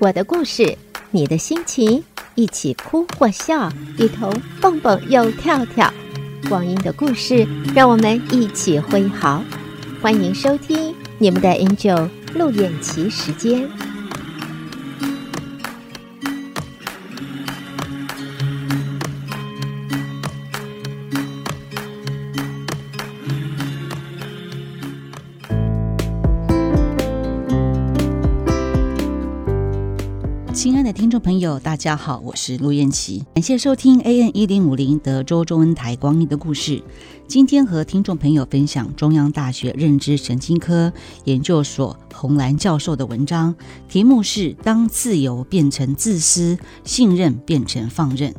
我的故事，你的心情，一起哭或笑，一同蹦蹦又跳跳。光阴的故事，让我们一起挥毫。欢迎收听你们的 Angel 陆燕琪时间。亲爱的听众朋友，大家好，我是陆燕琪，感谢收听 AN 一零五零德州中文台《光阴的故事》。今天和听众朋友分享中央大学认知神经科研究所洪兰教授的文章，题目是“当自由变成自私，信任变成放任”。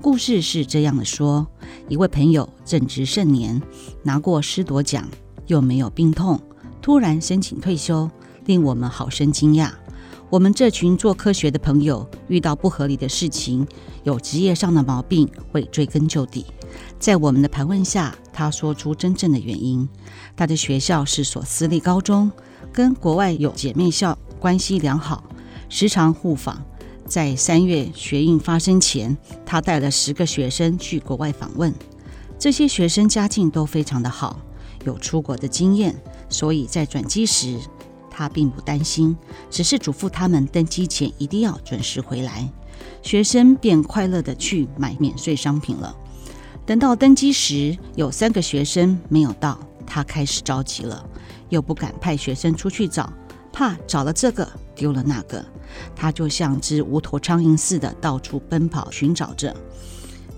故事是这样的说：一位朋友正值盛年，拿过师铎奖，又没有病痛，突然申请退休，令我们好生惊讶。我们这群做科学的朋友遇到不合理的事情，有职业上的毛病，会追根究底。在我们的盘问下，他说出真正的原因。他的学校是所私立高中，跟国外有姐妹校关系良好，时常互访。在三月学运发生前，他带了十个学生去国外访问。这些学生家境都非常的好，有出国的经验，所以在转机时，他并不担心，只是嘱咐他们登机前一定要准时回来。学生便快乐地去买免税商品了。等到登机时，有三个学生没有到，他开始着急了，又不敢派学生出去找，怕找了这个丢了那个，他就像只无头苍蝇似的到处奔跑寻找着。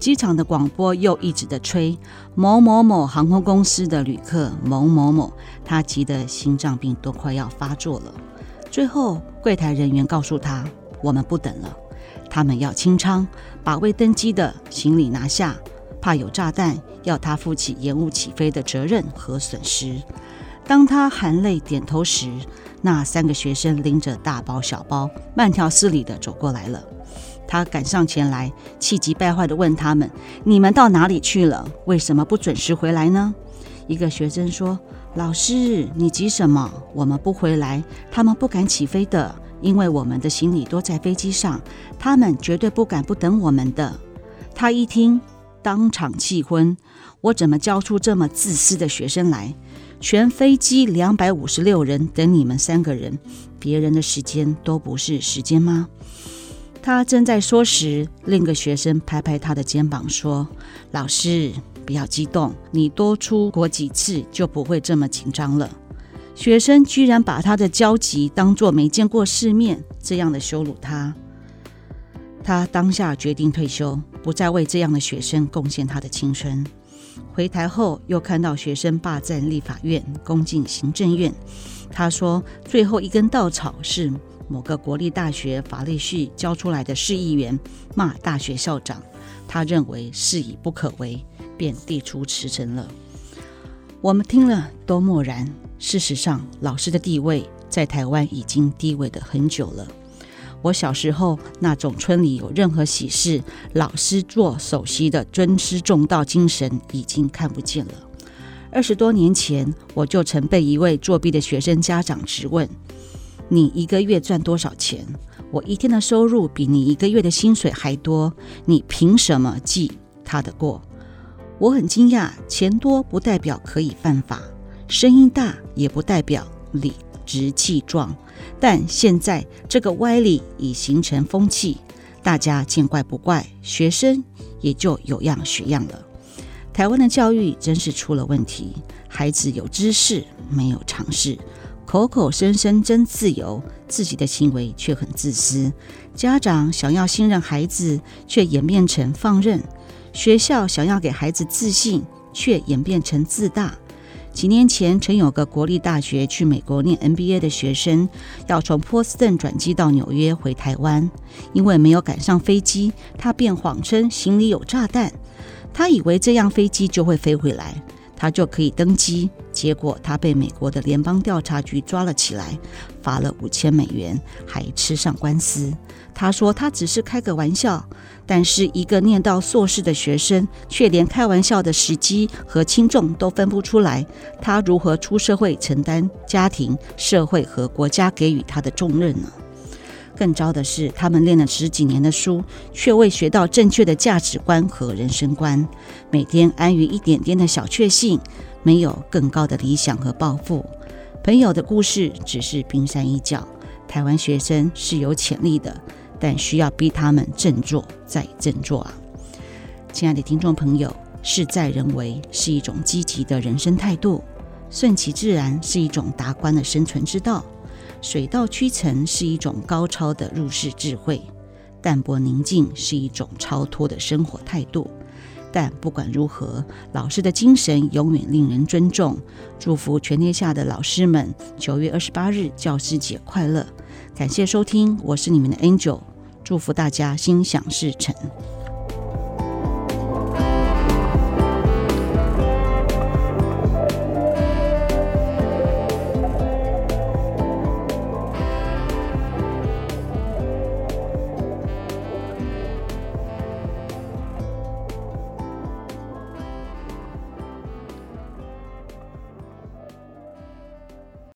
机场的广播又一直的吹某某某航空公司的旅客某某某，他急得心脏病都快要发作了。最后柜台人员告诉他：“我们不等了，他们要清仓，把未登机的行李拿下，怕有炸弹，要他负起延误起飞的责任和损失。”当他含泪点头时，那三个学生拎着大包小包，慢条斯理地走过来了。他赶上前来，气急败坏地问他们：“你们到哪里去了？为什么不准时回来呢？”一个学生说：“老师，你急什么？我们不回来，他们不敢起飞的，因为我们的行李都在飞机上，他们绝对不敢不等我们的。”他一听，当场气昏：“我怎么教出这么自私的学生来？全飞机两百五十六人等你们三个人，别人的时间都不是时间吗？”他正在说时，另一个学生拍拍他的肩膀说：“老师，不要激动，你多出国几次就不会这么紧张了。”学生居然把他的焦急当作没见过世面，这样的羞辱他。他当下决定退休，不再为这样的学生贡献他的青春。回台后，又看到学生霸占立法院，攻进行政院。他说：“最后一根稻草是。”某个国立大学法律系教出来的市议员骂大学校长，他认为事已不可为，便递出辞呈了。我们听了都默然。事实上，老师的地位在台湾已经低微的很久了。我小时候那种村里有任何喜事，老师做首席的尊师重道精神已经看不见了。二十多年前，我就曾被一位作弊的学生家长质问。你一个月赚多少钱？我一天的收入比你一个月的薪水还多，你凭什么记他的过？我很惊讶，钱多不代表可以犯法，声音大也不代表理直气壮。但现在这个歪理已形成风气，大家见怪不怪，学生也就有样学样了。台湾的教育真是出了问题，孩子有知识，没有常识。口口声声真自由，自己的行为却很自私。家长想要信任孩子，却演变成放任；学校想要给孩子自信，却演变成自大。几年前，曾有个国立大学去美国念 MBA 的学生，要从波士顿转机到纽约回台湾，因为没有赶上飞机，他便谎称行李有炸弹，他以为这样飞机就会飞回来。他就可以登机，结果他被美国的联邦调查局抓了起来，罚了五千美元，还吃上官司。他说他只是开个玩笑，但是一个念到硕士的学生，却连开玩笑的时机和轻重都分不出来，他如何出社会承担家庭、社会和国家给予他的重任呢？更糟的是，他们练了十几年的书，却未学到正确的价值观和人生观，每天安于一点点的小确幸，没有更高的理想和抱负。朋友的故事只是冰山一角，台湾学生是有潜力的，但需要逼他们振作再振作啊！亲爱的听众朋友，事在人为是一种积极的人生态度，顺其自然是一种达观的生存之道，水到渠成是一种高超的入世智慧，淡泊宁静是一种超脱的生活态度。但不管如何，老师的精神永远令人尊重。祝福全天下的老师们，九月二十八日教师节快乐！感谢收听，我是你们的 Angel，祝福大家心想事成。